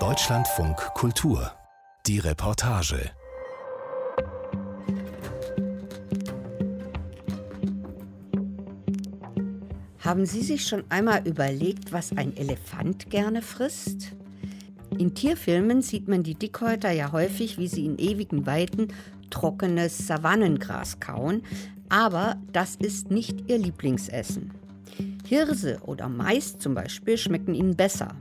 Deutschlandfunk Kultur. Die Reportage. Haben Sie sich schon einmal überlegt, was ein Elefant gerne frisst? In Tierfilmen sieht man die Dickhäuter ja häufig, wie sie in ewigen Weiten trockenes Savannengras kauen, aber das ist nicht ihr Lieblingsessen. Hirse oder Mais zum Beispiel schmecken ihnen besser.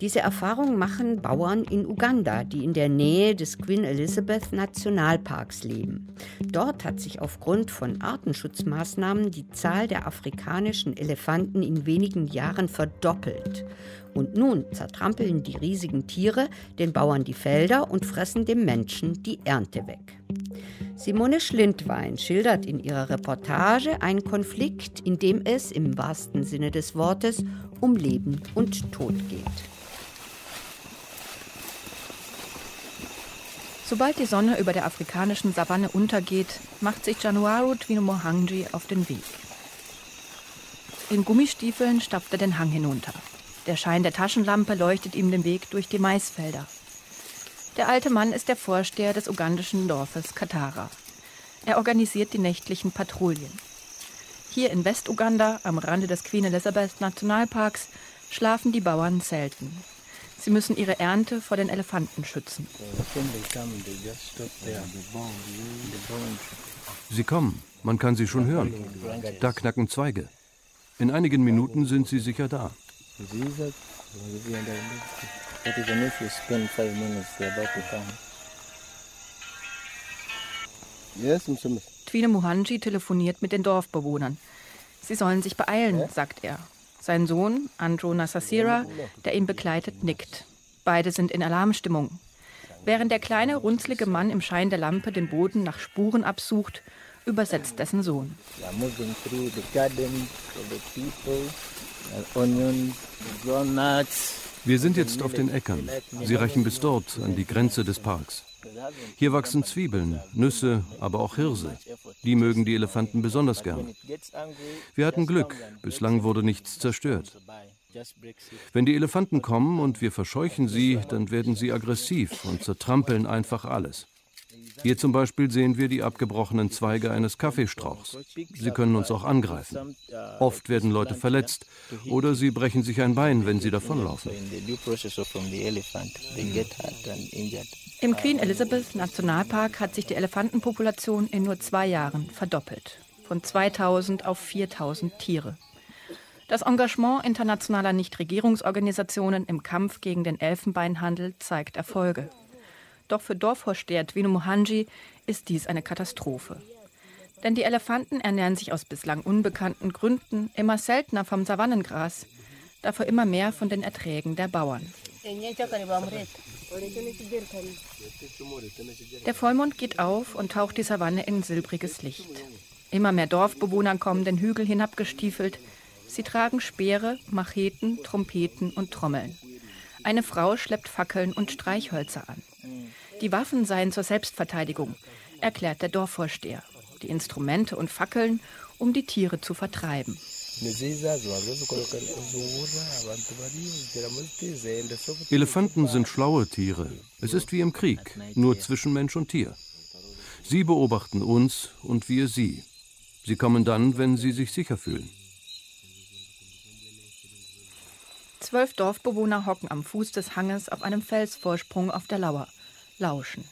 Diese Erfahrung machen Bauern in Uganda, die in der Nähe des Queen Elizabeth Nationalparks leben. Dort hat sich aufgrund von Artenschutzmaßnahmen die Zahl der afrikanischen Elefanten in wenigen Jahren verdoppelt. Und nun zertrampeln die riesigen Tiere den Bauern die Felder und fressen dem Menschen die Ernte weg. Simone Schlindwein schildert in ihrer Reportage einen Konflikt, in dem es im wahrsten Sinne des Wortes um Leben und Tod geht. Sobald die Sonne über der afrikanischen Savanne untergeht, macht sich Januaro Twinomohangi auf den Weg. In Gummistiefeln stapft er den Hang hinunter. Der Schein der Taschenlampe leuchtet ihm den Weg durch die Maisfelder. Der alte Mann ist der Vorsteher des ugandischen Dorfes Katara. Er organisiert die nächtlichen Patrouillen. Hier in Westuganda, am Rande des Queen Elizabeth Nationalparks, schlafen die Bauern selten. Sie müssen ihre Ernte vor den Elefanten schützen. Sie kommen, man kann sie schon hören. Da knacken Zweige. In einigen Minuten sind sie sicher da. But even if you spend five minutes, they're about to come. Yes, Twine Muhanji telefoniert mit den Dorfbewohnern. Sie sollen sich beeilen, sagt er. Sein Sohn, Andrew Nassasira, der ihn begleitet, nickt. Beide sind in Alarmstimmung. Während der kleine, runzlige Mann im Schein der Lampe den Boden nach Spuren absucht, übersetzt dessen Sohn. Onions, groundnuts, wir sind jetzt auf den Äckern. Sie reichen bis dort, an die Grenze des Parks. Hier wachsen Zwiebeln, Nüsse, aber auch Hirse. Die mögen die Elefanten besonders gern. Wir hatten Glück, bislang wurde nichts zerstört. Wenn die Elefanten kommen und wir verscheuchen sie, dann werden sie aggressiv und zertrampeln einfach alles. Hier zum Beispiel sehen wir die abgebrochenen Zweige eines Kaffeestrauchs. Sie können uns auch angreifen. Oft werden Leute verletzt oder sie brechen sich ein Bein, wenn sie davonlaufen. Im Queen Elizabeth Nationalpark hat sich die Elefantenpopulation in nur zwei Jahren verdoppelt. Von 2000 auf 4000 Tiere. Das Engagement internationaler Nichtregierungsorganisationen im Kampf gegen den Elfenbeinhandel zeigt Erfolge. Doch für Dorfvorsteher Dwino Mohanji ist dies eine Katastrophe. Denn die Elefanten ernähren sich aus bislang unbekannten Gründen immer seltener vom Savannengras, dafür immer mehr von den Erträgen der Bauern. Der Vollmond geht auf und taucht die Savanne in silbriges Licht. Immer mehr Dorfbewohner kommen den Hügel hinabgestiefelt. Sie tragen Speere, Macheten, Trompeten und Trommeln. Eine Frau schleppt Fackeln und Streichhölzer an. Die Waffen seien zur Selbstverteidigung, erklärt der Dorfvorsteher. Die Instrumente und Fackeln, um die Tiere zu vertreiben. Elefanten sind schlaue Tiere. Es ist wie im Krieg, nur zwischen Mensch und Tier. Sie beobachten uns und wir sie. Sie kommen dann, wenn sie sich sicher fühlen. Zwölf Dorfbewohner hocken am Fuß des Hanges auf einem Felsvorsprung auf der Lauer lauschen.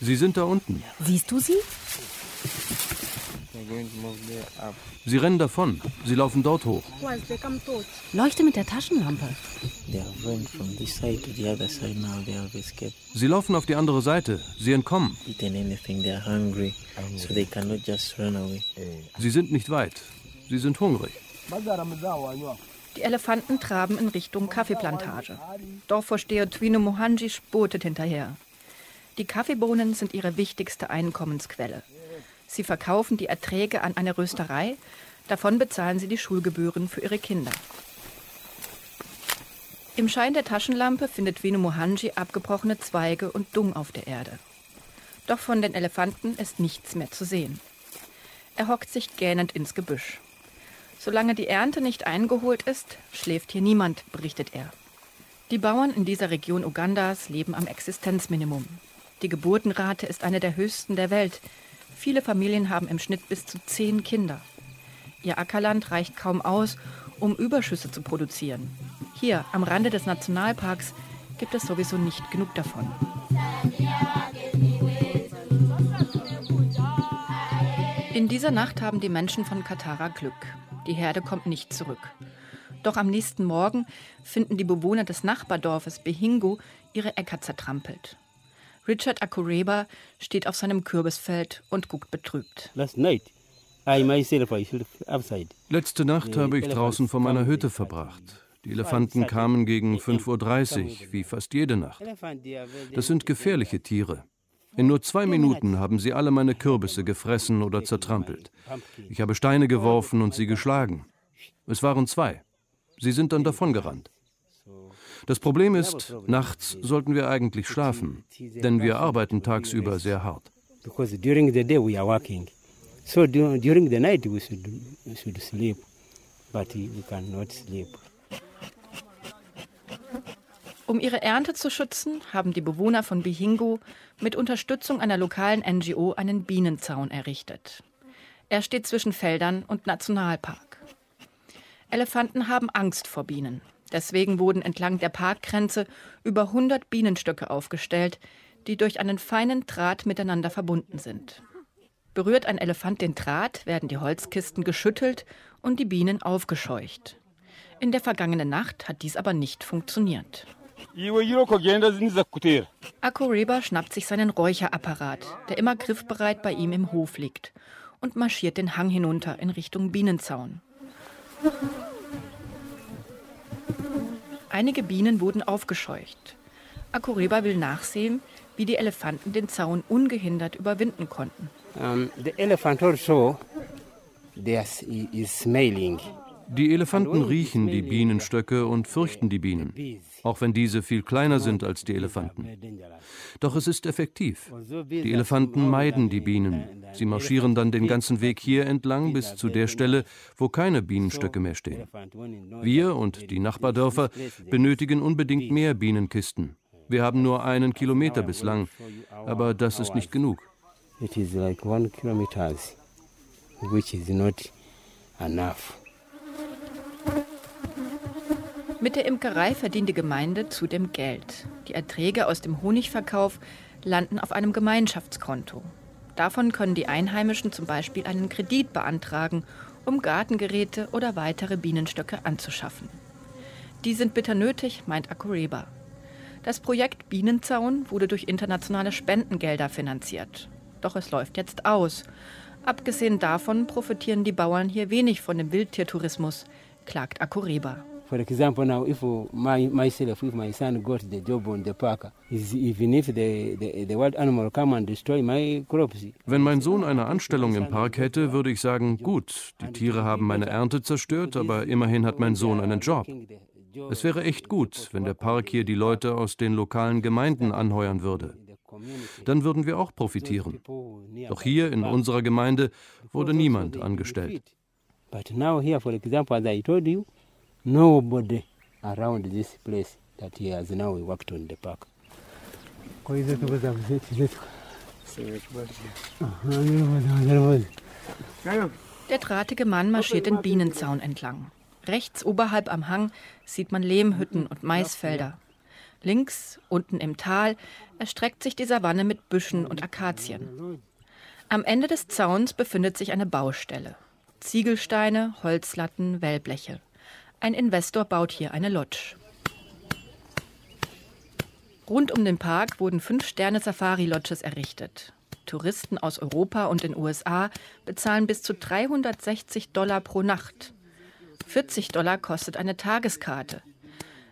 Sie sind da unten. Siehst du sie? Sie rennen davon. Sie laufen dort hoch. Leuchte mit der Taschenlampe. Sie laufen auf die andere Seite. Sie entkommen. Sie sind nicht weit. Sie sind hungrig. Die Elefanten traben in Richtung Kaffeeplantage. Dorfvorsteher Twino Mohanji spurtet hinterher. Die Kaffeebohnen sind ihre wichtigste Einkommensquelle. Sie verkaufen die Erträge an eine Rösterei, davon bezahlen sie die Schulgebühren für ihre Kinder. Im Schein der Taschenlampe findet Vino Mohanji abgebrochene Zweige und Dung auf der Erde. Doch von den Elefanten ist nichts mehr zu sehen. Er hockt sich gähnend ins Gebüsch. Solange die Ernte nicht eingeholt ist, schläft hier niemand, berichtet er. Die Bauern in dieser Region Ugandas leben am Existenzminimum. Die Geburtenrate ist eine der höchsten der Welt. Viele Familien haben im Schnitt bis zu zehn Kinder. Ihr Ackerland reicht kaum aus, um Überschüsse zu produzieren. Hier am Rande des Nationalparks gibt es sowieso nicht genug davon. In dieser Nacht haben die Menschen von Katara Glück. Die Herde kommt nicht zurück. Doch am nächsten Morgen finden die Bewohner des Nachbardorfes Behingo ihre Äcker zertrampelt. Richard Akureba steht auf seinem Kürbisfeld und guckt betrübt. Letzte Nacht habe ich draußen vor meiner Hütte verbracht. Die Elefanten kamen gegen 5.30 Uhr, wie fast jede Nacht. Das sind gefährliche Tiere. In nur zwei Minuten haben sie alle meine Kürbisse gefressen oder zertrampelt. Ich habe Steine geworfen und sie geschlagen. Es waren zwei. Sie sind dann davongerannt. Das Problem ist, nachts sollten wir eigentlich schlafen, denn wir arbeiten tagsüber sehr hart. So during the night we should, we should sleep, but we cannot sleep. Um ihre Ernte zu schützen, haben die Bewohner von Bihingo mit Unterstützung einer lokalen NGO einen Bienenzaun errichtet. Er steht zwischen Feldern und Nationalpark. Elefanten haben Angst vor Bienen. Deswegen wurden entlang der Parkgrenze über 100 Bienenstöcke aufgestellt, die durch einen feinen Draht miteinander verbunden sind. Berührt ein Elefant den Draht, werden die Holzkisten geschüttelt und die Bienen aufgescheucht. In der vergangenen Nacht hat dies aber nicht funktioniert. Akureba schnappt sich seinen Räucherapparat, der immer griffbereit bei ihm im Hof liegt, und marschiert den Hang hinunter in Richtung Bienenzaun. Einige Bienen wurden aufgescheucht. Akureba will nachsehen, wie die Elefanten den Zaun ungehindert überwinden konnten. Um, the elephant also is smelling. Die Elefanten riechen die Bienenstöcke und fürchten die Bienen, auch wenn diese viel kleiner sind als die Elefanten. Doch es ist effektiv. Die Elefanten meiden die Bienen. Sie marschieren dann den ganzen Weg hier entlang bis zu der Stelle, wo keine Bienenstöcke mehr stehen. Wir und die Nachbardörfer benötigen unbedingt mehr Bienenkisten. Wir haben nur einen Kilometer bislang, aber das ist nicht genug. It is like one kilometer, which is not enough. Mit der Imkerei verdient die Gemeinde zudem Geld. Die Erträge aus dem Honigverkauf landen auf einem Gemeinschaftskonto. Davon können die Einheimischen zum Beispiel einen Kredit beantragen, um Gartengeräte oder weitere Bienenstöcke anzuschaffen. Die sind bitter nötig, meint Akureba. Das Projekt Bienenzaun wurde durch internationale Spendengelder finanziert. Doch es läuft jetzt aus. Abgesehen davon profitieren die Bauern hier wenig von dem Wildtiertourismus, klagt Akureba. For example, now if my, myself, if my son got the job on the park, even if the, the, the wild animal come and destroy my crops. Wenn mein Sohn eine Anstellung im Park hätte, würde ich sagen, gut, die Tiere haben meine Ernte zerstört, aber immerhin hat mein Sohn einen Job. Es wäre echt gut, wenn der Park hier die Leute aus den lokalen Gemeinden anheuern würde. Dann würden wir auch profitieren. Doch hier in unserer Gemeinde wurde niemand angestellt. But now here, for example, as I told you, nobody around this place that he has now worked on the park. Der drahtige Mann marschiert den Bienenzaun entlang. Rechts oberhalb am Hang sieht man Lehmhütten und Maisfelder. Links, unten im Tal, erstreckt sich die Savanne mit Büschen und Akazien. Am Ende des Zauns befindet sich eine Baustelle. Ziegelsteine, Holzlatten, Wellbleche. Ein Investor baut hier eine Lodge. Rund um den Park wurden fünf Sterne Safari-Lodges errichtet. Touristen aus Europa und den USA bezahlen bis zu 360 Dollar pro Nacht. 40 Dollar kostet eine Tageskarte.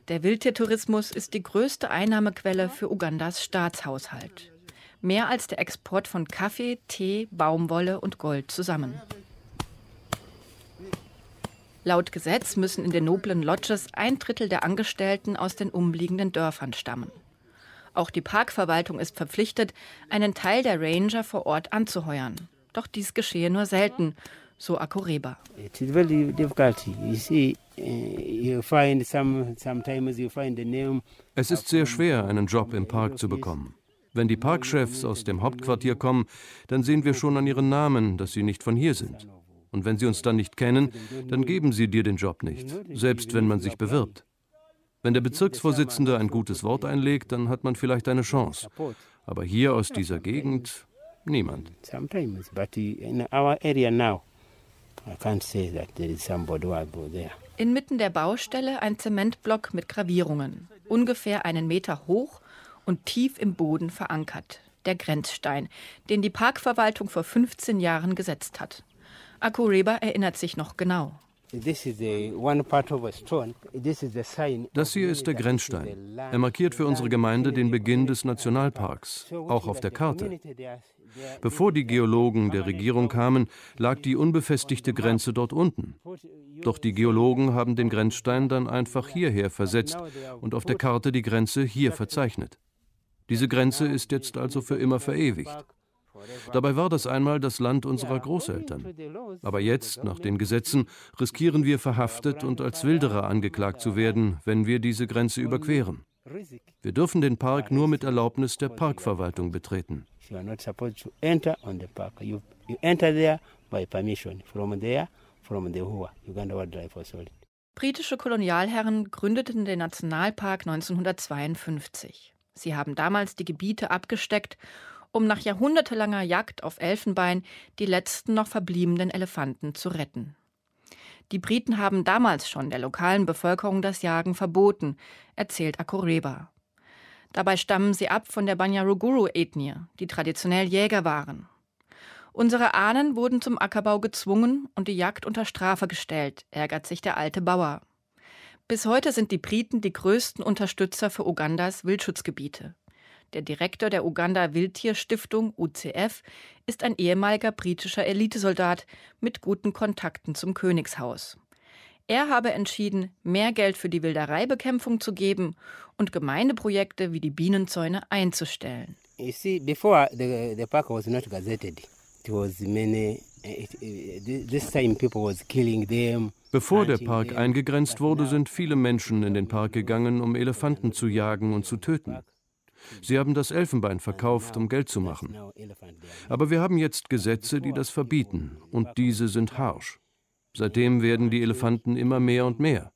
Der Wildtiertourismus ist die größte Einnahmequelle für Ugandas Staatshaushalt. Mehr als der Export von Kaffee, Tee, Baumwolle und Gold zusammen. Laut Gesetz müssen in den noblen Lodges ein Drittel der Angestellten aus den umliegenden Dörfern stammen. Auch die Parkverwaltung ist verpflichtet, einen Teil der Ranger vor Ort anzuheuern. Doch dies geschehe nur selten. so Akoreba. Es ist sehr schwer, einen Job im Park zu bekommen. Wenn die Parkchefs aus dem Hauptquartier kommen, dann sehen wir schon an ihren Namen, dass sie nicht von hier sind. Und wenn sie uns dann nicht kennen, dann geben sie dir den Job nicht, selbst wenn man sich bewirbt. Wenn der Bezirksvorsitzende ein gutes Wort einlegt, dann hat man vielleicht eine Chance. Aber hier aus dieser Gegend niemand. Inmitten der Baustelle ein Zementblock mit Gravierungen, ungefähr einen Meter hoch und tief im Boden verankert. Der Grenzstein, den die Parkverwaltung vor 15 Jahren gesetzt hat. Akureba erinnert sich noch genau. Das hier ist der Grenzstein. Er markiert für unsere Gemeinde den Beginn des Nationalparks, auch auf der Karte. Bevor die Geologen der Regierung kamen, lag die unbefestigte Grenze dort unten. Doch die Geologen haben den Grenzstein dann einfach hierher versetzt und auf der Karte die Grenze hier verzeichnet. Diese Grenze ist jetzt also für immer verewigt. Dabei war das einmal das Land unserer Großeltern. Aber jetzt, nach den Gesetzen, riskieren wir verhaftet und als Wilderer angeklagt zu werden, wenn wir diese Grenze überqueren. Wir dürfen den Park nur mit Erlaubnis der Parkverwaltung betreten. Britische Kolonialherren gründeten den Nationalpark 1952. Sie haben damals die Gebiete abgesteckt um nach jahrhundertelanger Jagd auf Elfenbein die letzten noch verbliebenen Elefanten zu retten. Die Briten haben damals schon der lokalen Bevölkerung das Jagen verboten, erzählt Akoreba. Dabei stammen sie ab von der Banyaruguru-Ethnie, die traditionell Jäger waren. Unsere Ahnen wurden zum Ackerbau gezwungen und die Jagd unter Strafe gestellt, ärgert sich der alte Bauer. Bis heute sind die Briten die größten Unterstützer für Ugandas Wildschutzgebiete. Der Direktor der Uganda Wildtierstiftung UCF ist ein ehemaliger britischer Elitesoldat mit guten Kontakten zum Königshaus. Er habe entschieden, mehr Geld für die Wildereibekämpfung zu geben und Gemeindeprojekte wie die Bienenzäune einzustellen. Bevor der Park eingegrenzt wurde, sind viele Menschen in den Park gegangen, um Elefanten zu jagen und zu töten. Sie haben das Elfenbein verkauft, um Geld zu machen. Aber wir haben jetzt Gesetze, die das verbieten, und diese sind harsch. Seitdem werden die Elefanten immer mehr und mehr.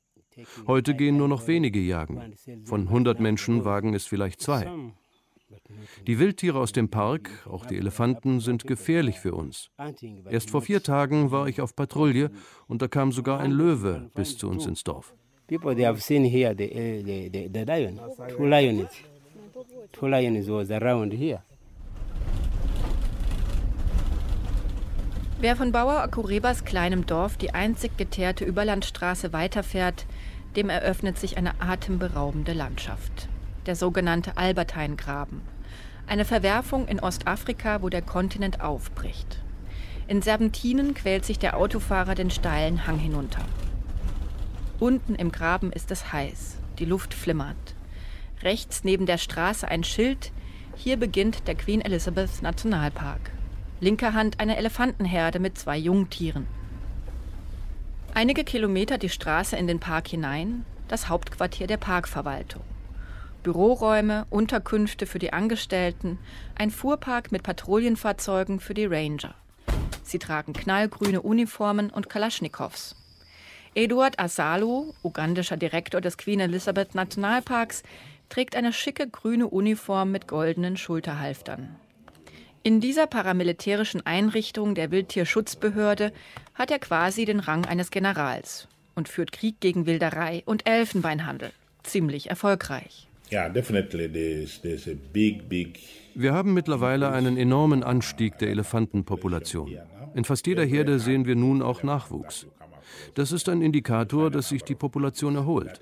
Heute gehen nur noch wenige jagen. Von 100 Menschen wagen es vielleicht zwei. Die Wildtiere aus dem Park, auch die Elefanten, sind gefährlich für uns. Erst vor vier Tagen war ich auf Patrouille und da kam sogar ein Löwe bis zu uns ins Dorf. People they have seen here the, the, the, the lion, two lions. Two lions was around here. Wer von Bauer Akurebas kleinem Dorf die einzig geteerte Überlandstraße weiterfährt, dem eröffnet sich eine atemberaubende Landschaft. Der sogenannte Alberteingraben. Eine Verwerfung in Ostafrika, wo der Kontinent aufbricht. In Serpentinen quält sich der Autofahrer den steilen Hang hinunter. Unten im Graben ist es heiß, die Luft flimmert. Rechts neben der Straße ein Schild. Hier beginnt der Queen Elizabeth Nationalpark. Linker Hand eine Elefantenherde mit zwei Jungtieren. Einige Kilometer die Straße in den Park hinein, das Hauptquartier der Parkverwaltung. Büroräume, Unterkünfte für die Angestellten, ein Fuhrpark mit Patrouillenfahrzeugen für die Ranger. Sie tragen knallgrüne Uniformen und Kalaschnikows. Eduard Asalo, ugandischer Direktor des Queen Elizabeth Nationalparks, trägt eine schicke grüne Uniform mit goldenen Schulterhalftern. In dieser paramilitärischen Einrichtung der Wildtierschutzbehörde hat er quasi den Rang eines Generals und führt Krieg gegen Wilderei und Elfenbeinhandel. Ziemlich erfolgreich. Wir haben mittlerweile einen enormen Anstieg der Elefantenpopulation. In fast jeder Herde sehen wir nun auch Nachwuchs. Das ist ein Indikator, dass sich die Population erholt.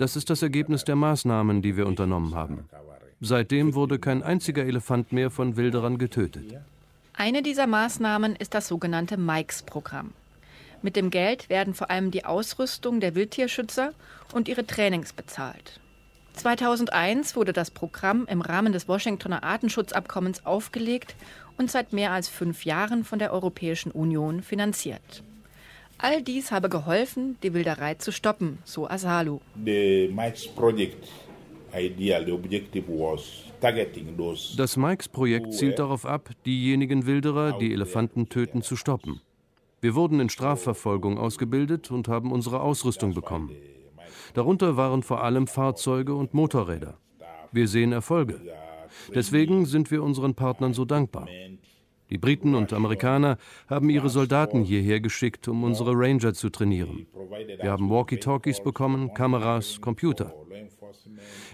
Das ist das Ergebnis der Maßnahmen, die wir unternommen haben. Seitdem wurde kein einziger Elefant mehr von Wilderern getötet. Eine dieser Maßnahmen ist das sogenannte Mikes-Programm. Mit dem Geld werden vor allem die Ausrüstung der Wildtierschützer und ihre Trainings bezahlt. 2001 wurde das Programm im Rahmen des Washingtoner Artenschutzabkommens aufgelegt und seit mehr als fünf Jahren von der Europäischen Union finanziert. All dies habe geholfen, die Wilderei zu stoppen, so Asalu. Das Mikes-Projekt zielt darauf ab, diejenigen Wilderer, die Elefanten töten, zu stoppen. Wir wurden in Strafverfolgung ausgebildet und haben unsere Ausrüstung bekommen. Darunter waren vor allem Fahrzeuge und Motorräder. Wir sehen Erfolge. Deswegen sind wir unseren Partnern so dankbar. Die Briten und Amerikaner haben ihre Soldaten hierher geschickt, um unsere Ranger zu trainieren. Wir haben Walkie-Talkies bekommen, Kameras, Computer.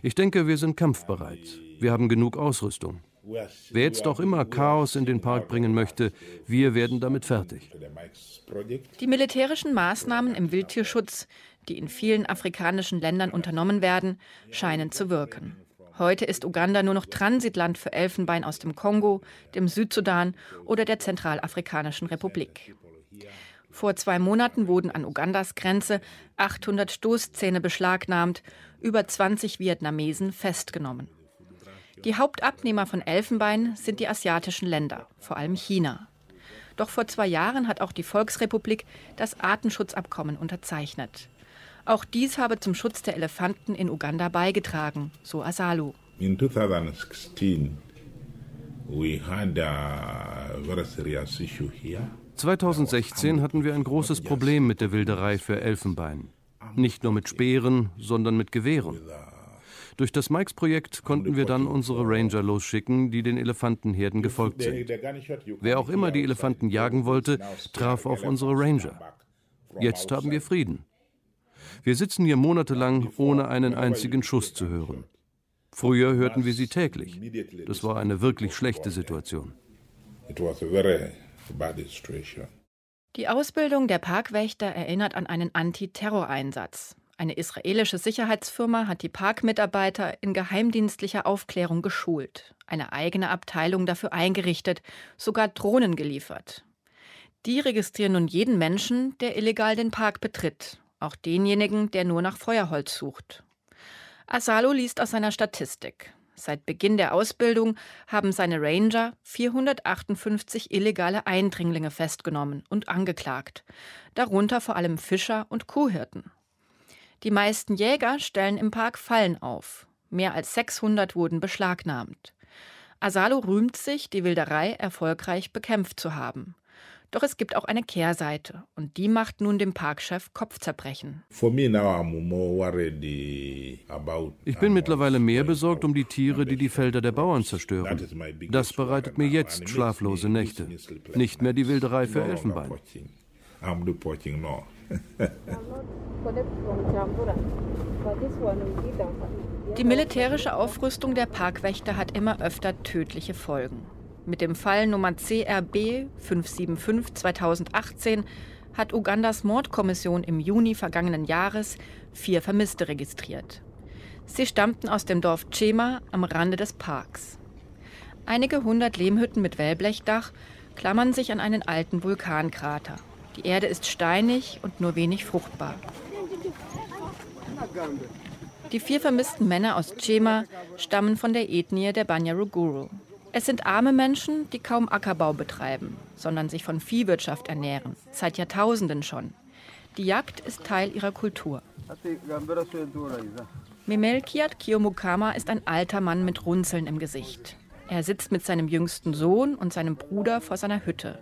Ich denke, wir sind kampfbereit. Wir haben genug Ausrüstung. Wer jetzt auch immer Chaos in den Park bringen möchte, wir werden damit fertig. Die militärischen Maßnahmen im Wildtierschutz, die in vielen afrikanischen Ländern unternommen werden, scheinen zu wirken. Heute ist Uganda nur noch Transitland für Elfenbein aus dem Kongo, dem Südsudan oder der Zentralafrikanischen Republik. Vor zwei Monaten wurden an Ugandas Grenze 800 Stoßzähne beschlagnahmt, über 20 Vietnamesen festgenommen. Die Hauptabnehmer von Elfenbein sind die asiatischen Länder, vor allem China. Doch vor zwei Jahren hat auch die Volksrepublik das Artenschutzabkommen unterzeichnet. Auch dies habe zum Schutz der Elefanten in Uganda beigetragen, so Asalu. In 2016 we had a very serious issue here. 2016 hatten wir ein großes Problem mit der Wilderei für Elfenbein. Nicht nur mit Speeren, sondern mit Gewehren. Durch das Mikes-Projekt konnten wir dann unsere Ranger losschicken, die den Elefantenherden gefolgt sind. Wer auch immer die Elefanten jagen wollte, traf auf unsere Ranger. Jetzt haben wir Frieden. Wir sitzen hier monatelang, ohne einen einzigen Schuss zu hören. Früher hörten wir sie täglich. Das war eine wirklich schlechte Situation. Die Ausbildung der Parkwächter erinnert an einen Antiterroreinsatz. Eine israelische Sicherheitsfirma hat die Parkmitarbeiter in geheimdienstlicher Aufklärung geschult, eine eigene Abteilung dafür eingerichtet, sogar Drohnen geliefert. Die registrieren nun jeden Menschen, der illegal den Park betritt auch denjenigen, der nur nach Feuerholz sucht. Asalo liest aus seiner Statistik. Seit Beginn der Ausbildung haben seine Ranger 458 illegale Eindringlinge festgenommen und angeklagt, darunter vor allem Fischer und Kuhhirten. Die meisten Jäger stellen im Park Fallen auf. Mehr als 600 wurden beschlagnahmt. Asalo rühmt sich, die Wilderei erfolgreich bekämpft zu haben. Doch es gibt auch eine Kehrseite und die macht nun dem Parkchef Kopfzerbrechen. Ich bin mittlerweile mehr besorgt um die Tiere, die die Felder der Bauern zerstören. Das bereitet mir jetzt schlaflose Nächte. Nicht mehr die Wilderei für Elfenbein. Die militärische Aufrüstung der Parkwächter hat immer öfter tödliche Folgen. Mit dem Fall Nummer CRB 575 2018 hat Ugandas Mordkommission im Juni vergangenen Jahres vier Vermisste registriert. Sie stammten aus dem Dorf Chema am Rande des Parks. Einige hundert Lehmhütten mit Wellblechdach klammern sich an einen alten Vulkankrater. Die Erde ist steinig und nur wenig fruchtbar. Die vier vermissten Männer aus Chema stammen von der Ethnie der Banyaruguru. Es sind arme Menschen, die kaum Ackerbau betreiben, sondern sich von Viehwirtschaft ernähren, seit Jahrtausenden schon. Die Jagd ist Teil ihrer Kultur. Memelkiat Kiyomukama ist ein alter Mann mit Runzeln im Gesicht. Er sitzt mit seinem jüngsten Sohn und seinem Bruder vor seiner Hütte.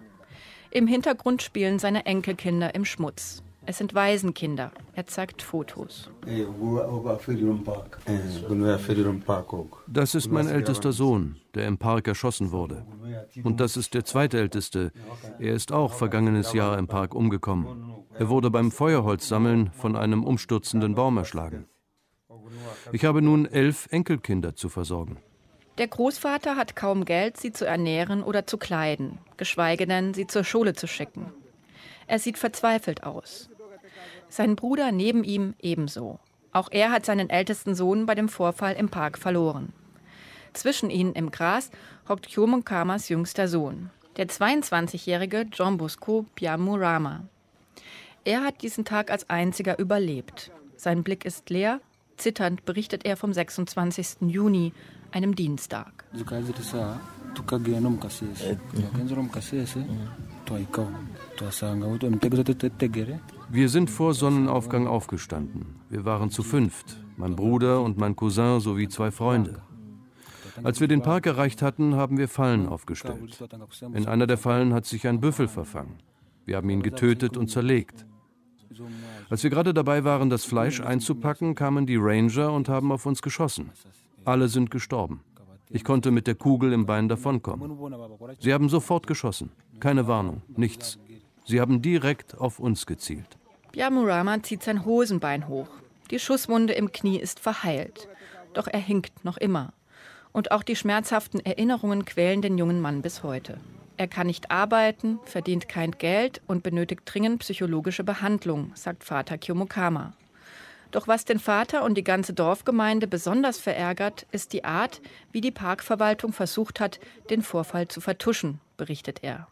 Im Hintergrund spielen seine Enkelkinder im Schmutz. Es sind Waisenkinder. Er zeigt Fotos. Das ist mein ältester Sohn, der im Park erschossen wurde. Und das ist der zweitälteste. Er ist auch vergangenes Jahr im Park umgekommen. Er wurde beim Feuerholzsammeln von einem umstürzenden Baum erschlagen. Ich habe nun elf Enkelkinder zu versorgen. Der Großvater hat kaum Geld, sie zu ernähren oder zu kleiden, geschweige denn, sie zur Schule zu schicken. Er sieht verzweifelt aus. Sein Bruder neben ihm ebenso. Auch er hat seinen ältesten Sohn bei dem Vorfall im Park verloren. Zwischen ihnen im Gras hockt Kyomonkamas jüngster Sohn, der 22-jährige John Bosco Piamurama. Er hat diesen Tag als einziger überlebt. Sein Blick ist leer, zitternd berichtet er vom 26. Juni, einem Dienstag. Wir sind vor Sonnenaufgang aufgestanden. Wir waren zu fünft, mein Bruder und mein Cousin sowie zwei Freunde. Als wir den Park erreicht hatten, haben wir Fallen aufgestellt. In einer der Fallen hat sich ein Büffel verfangen. Wir haben ihn getötet und zerlegt. Als wir gerade dabei waren, das Fleisch einzupacken, kamen die Ranger und haben auf uns geschossen. Alle sind gestorben. Ich konnte mit der Kugel im Bein davonkommen. Sie haben sofort geschossen. Keine Warnung, nichts. Sie haben direkt auf uns gezielt. Yamurama zieht sein Hosenbein hoch. Die Schusswunde im Knie ist verheilt. Doch er hinkt noch immer. Und auch die schmerzhaften Erinnerungen quälen den jungen Mann bis heute. Er kann nicht arbeiten, verdient kein Geld und benötigt dringend psychologische Behandlung, sagt Vater Kyomokama. Doch was den Vater und die ganze Dorfgemeinde besonders verärgert, ist die Art, wie die Parkverwaltung versucht hat, den Vorfall zu vertuschen, berichtet er.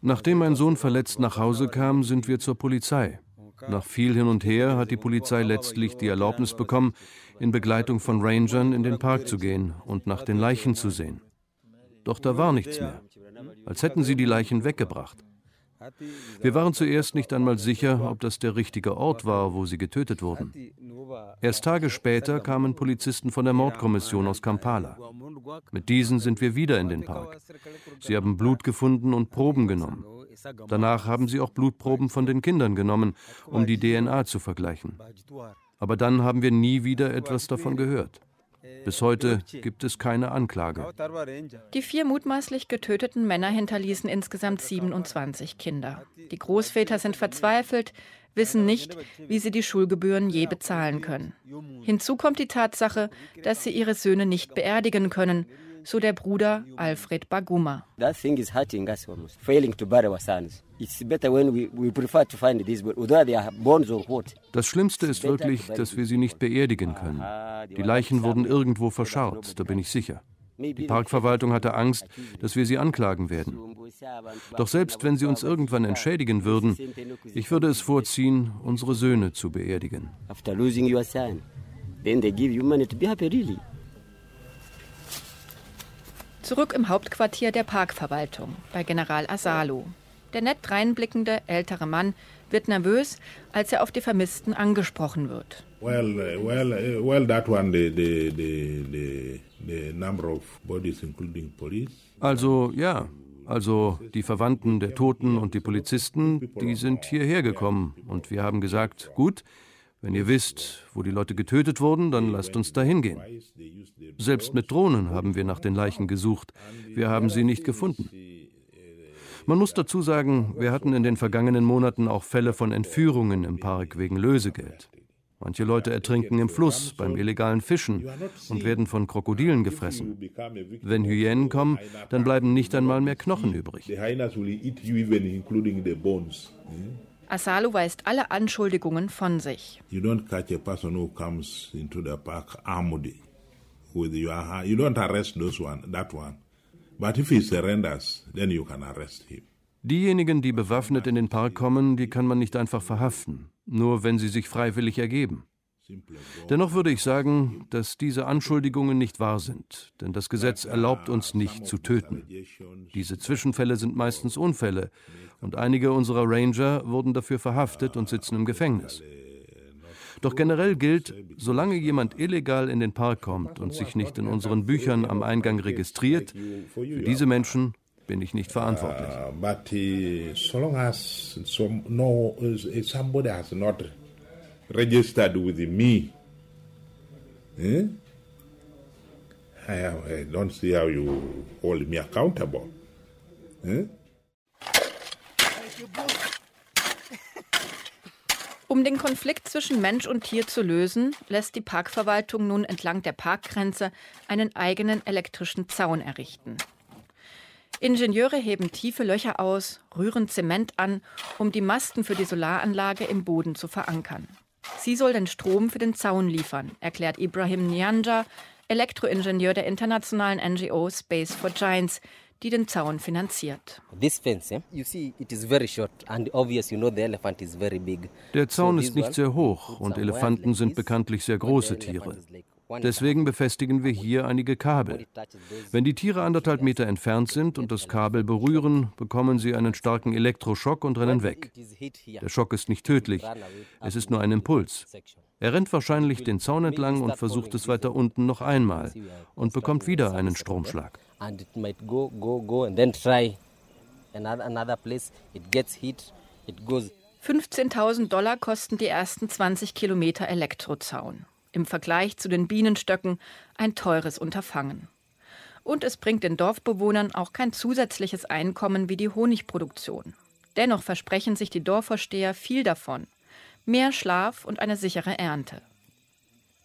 Nachdem mein Sohn verletzt nach Hause kam, sind wir zur Polizei. Nach viel hin und her hat die Polizei letztlich die Erlaubnis bekommen, in Begleitung von Rangern in den Park zu gehen und nach den Leichen zu sehen. Doch da war nichts mehr, als hätten sie die Leichen weggebracht. Wir waren zuerst nicht einmal sicher, ob das der richtige Ort war, wo sie getötet wurden. Erst Tage später kamen Polizisten von der Mordkommission aus Kampala. Mit diesen sind wir wieder in den Park. Sie haben Blut gefunden und Proben genommen. Danach haben sie auch Blutproben von den Kindern genommen, um die DNA zu vergleichen. Aber dann haben wir nie wieder etwas davon gehört. Bis heute gibt es keine Anklage. Die vier mutmaßlich getöteten Männer hinterließen insgesamt 27 Kinder. Die Großväter sind verzweifelt, wissen nicht, wie sie die Schulgebühren je bezahlen können. Hinzu kommt die Tatsache, dass sie ihre Söhne nicht beerdigen können, so der Bruder Alfred Baguma. Das Schlimmste ist wirklich, dass wir sie nicht beerdigen können. Die Leichen wurden irgendwo verscharrt, da bin ich sicher. Die Parkverwaltung hatte Angst, dass wir sie anklagen werden. Doch selbst wenn sie uns irgendwann entschädigen würden, ich würde es vorziehen, unsere Söhne zu beerdigen. After losing your son, then they give you money to be happy really. Zurück im Hauptquartier der Parkverwaltung bei General Asalo. Der nett dreinblickende ältere Mann wird nervös, als er auf die Vermissten angesprochen wird. Well, uh, well, uh, well, that one, the, the, the, the number of bodies, including police. Also ja, also die Verwandten der Toten und die Polizisten, die sind hierher gekommen und wir haben gesagt, gut, wenn ihr wisst, wo die Leute getötet wurden, dann lasst uns da hingehen. Selbst mit Drohnen haben wir nach den Leichen gesucht. Wir haben sie nicht gefunden. Man muss dazu sagen, wir hatten in den vergangenen Monaten auch Fälle von Entführungen im Park wegen Lösegeld. Manche Leute ertrinken im Fluss beim illegalen Fischen und werden von Krokodilen gefressen. Wenn Hyänen kommen, dann bleiben nicht einmal mehr Knochen übrig. Asalo weist alle Anschuldigungen von sich. You don't catch a person who comes into the park armed with your hand. You don't arrest those one, that one. But if he surrenders, then you can arrest him. Diejenigen, die bewaffnet in den Park kommen, die kann man nicht einfach verhaften, nur wenn sie sich freiwillig ergeben. Dennoch würde ich sagen, dass diese Anschuldigungen nicht wahr sind, denn das Gesetz erlaubt uns nicht zu töten. Diese Zwischenfälle sind meistens Unfälle und einige unserer Ranger wurden dafür verhaftet und sitzen im Gefängnis. Doch generell gilt, solange jemand illegal in den Park kommt und sich nicht in unseren Büchern am Eingang registriert, für diese Menschen bin ich nicht verantwortlich. Eh? I, don't see how you hold me accountable. Um den Konflikt zwischen Mensch und Tier zu lösen, lässt die Parkverwaltung nun entlang der Parkgrenze einen eigenen elektrischen Zaun errichten. Ingenieure heben tiefe Löcher aus, rühren Zement an, um die Masten für die Solaranlage im Boden zu verankern. Sie soll den Strom für den Zaun liefern, erklärt Ibrahim Nyanja, Elektroingenieur der internationalen NGO Space for Giants, die den Zaun finanziert. Der Zaun ist nicht sehr hoch und Elefanten sind bekanntlich sehr große Tiere. Deswegen befestigen wir hier einige Kabel. Wenn die Tiere anderthalb Meter entfernt sind und das Kabel berühren, bekommen sie einen starken Elektroschock und rennen weg. Der Schock ist nicht tödlich, es ist nur ein Impuls. Er rennt wahrscheinlich den Zaun entlang und versucht es weiter unten noch einmal und bekommt wieder einen Stromschlag. 15.000 Dollar kosten die ersten 20 Kilometer Elektrozaun. Im Vergleich zu den Bienenstöcken ein teures Unterfangen. Und es bringt den Dorfbewohnern auch kein zusätzliches Einkommen wie die Honigproduktion. Dennoch versprechen sich die Dorfvorsteher viel davon. Mehr Schlaf und eine sichere Ernte.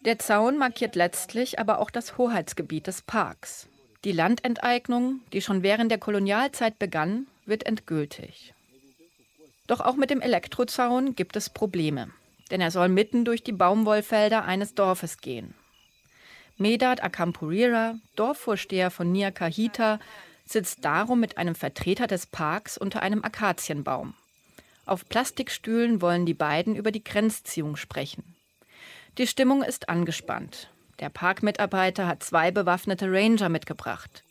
Der Zaun markiert letztlich aber auch das Hoheitsgebiet des Parks. Die Landenteignung, die schon während der Kolonialzeit begann, wird endgültig. Doch auch mit dem Elektrozaun gibt es Probleme denn er soll mitten durch die Baumwollfelder eines Dorfes gehen. Medad Akampurira, Dorfvorsteher von Niakahita, sitzt darum mit einem Vertreter des Parks unter einem Akazienbaum. Auf Plastikstühlen wollen die beiden über die Grenzziehung sprechen. Die Stimmung ist angespannt. Der Parkmitarbeiter hat zwei bewaffnete Ranger mitgebracht.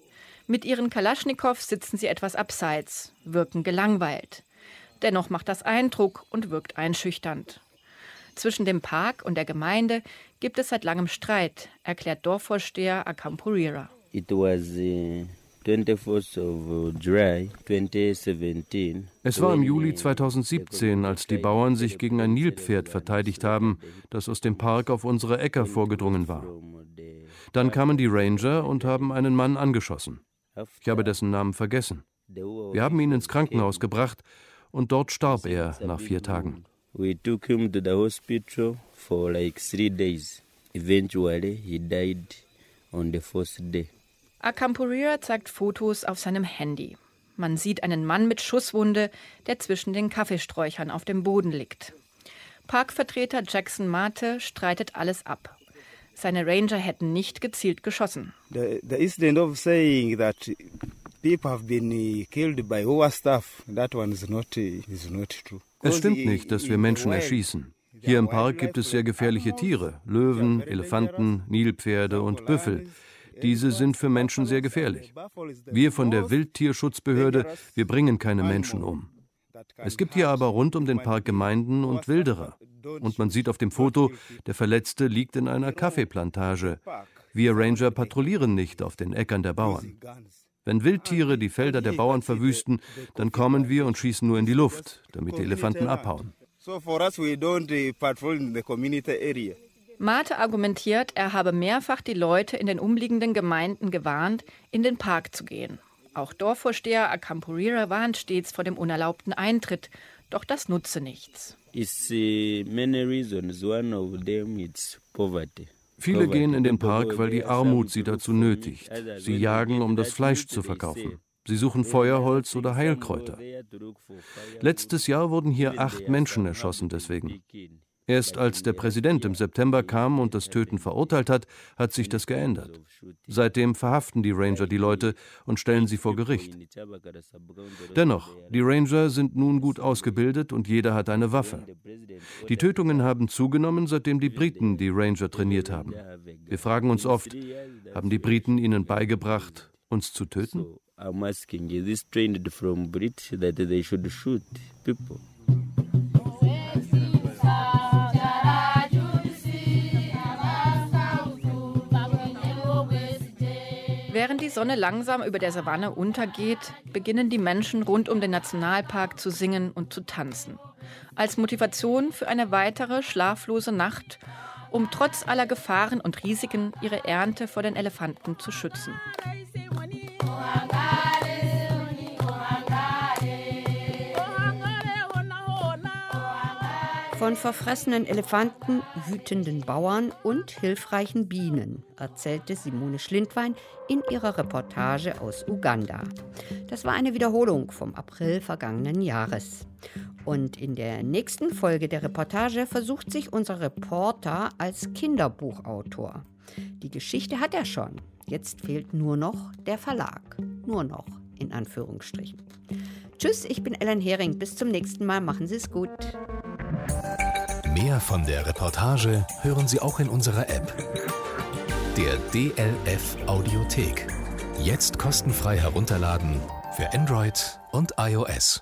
Mit ihren Kalaschnikows sitzen sie etwas abseits, wirken gelangweilt. Dennoch macht das Eindruck und wirkt einschüchternd. Zwischen dem Park und der Gemeinde gibt es seit langem Streit, erklärt Dorfvorsteher Akampurira. It was, uh es war im Juli 2017, als die Bauern sich gegen ein Nilpferd verteidigt haben, das aus dem Park auf unsere Äcker vorgedrungen war. Dann kamen die Ranger und haben einen Mann angeschossen. Ich habe dessen Namen vergessen. Wir haben ihn ins Krankenhaus gebracht und dort starb er nach vier Tagen. We took him to the hospital for like three days. Eventually, he died on the fourth day. Akampuria zeigt Fotos auf seinem Handy. Man sieht einen Mann mit Schusswunde, der zwischen den Kaffeesträuchern auf dem Boden liegt. Parkvertreter Jackson Mate streitet alles ab. Seine Ranger hätten nicht gezielt geschossen. The, the incident of saying that people have been killed by our staff, that one is not, is not true. Es stimmt nicht, dass wir Menschen erschießen. Hier im Park gibt es sehr gefährliche Tiere, Löwen, Elefanten, Nilpferde und Büffel. Diese sind für Menschen sehr gefährlich. Wir von der Wildtierschutzbehörde, wir bringen keine Menschen um. Es gibt hier aber rund um den Park Gemeinden und Wilderer. Und man sieht auf dem Foto, der Verletzte liegt in einer Kaffeeplantage. Wir Ranger patrouillieren nicht auf den Äckern der Bauern. Wenn Wildtiere die Felder der Bauern verwüsten, dann kommen wir und schießen nur in die Luft, damit die Elefanten abhauen. Mate argumentiert, er habe mehrfach die Leute in den umliegenden Gemeinden gewarnt, in den Park zu gehen. Auch Dorfvorsteher Akampurira warnt stets vor dem unerlaubten Eintritt, doch das nutze nichts. Uh. Viele gehen in den Park, weil die Armut sie dazu nötigt. Sie jagen, um das Fleisch zu verkaufen. Sie suchen Feuerholz oder Heilkräuter. Letztes Jahr wurden hier acht Menschen erschossen deswegen. Erst als der Präsident im September kam und das Töten verurteilt hat, hat sich das geändert. Seitdem verhaften die Ranger die Leute und stellen sie vor Gericht. Dennoch, die Ranger sind nun gut ausgebildet und jeder hat eine Waffe. Die Tötungen haben zugenommen, seitdem die Briten die Ranger trainiert haben. Wir fragen uns oft, haben die Briten ihnen beigebracht, uns zu töten? I'm asking, is this trained from British that they should shoot people? Während die Sonne langsam über der Savanne untergeht, beginnen die Menschen rund um den Nationalpark zu singen und zu tanzen. Als Motivation für eine weitere schlaflose Nacht, um trotz aller Gefahren und Risiken ihre Ernte vor den Elefanten zu schützen. Von verfressenen Elefanten, wütenden Bauern und hilfreichen Bienen, erzählte Simone Schlindwein in ihrer Reportage aus Uganda. Das war eine Wiederholung vom April vergangenen Jahres. Und in der nächsten Folge der Reportage versucht sich unser Reporter als Kinderbuchautor. Die Geschichte hat er schon. Jetzt fehlt nur noch der Verlag. Nur noch, in Anführungsstrichen. Tschüss, ich bin Ellen Hering. Bis zum nächsten Mal. Machen Sie es gut. Mehr von der Reportage hören Sie auch in unserer App. Der DLF Audiothek. Jetzt kostenfrei herunterladen für Android und iOS.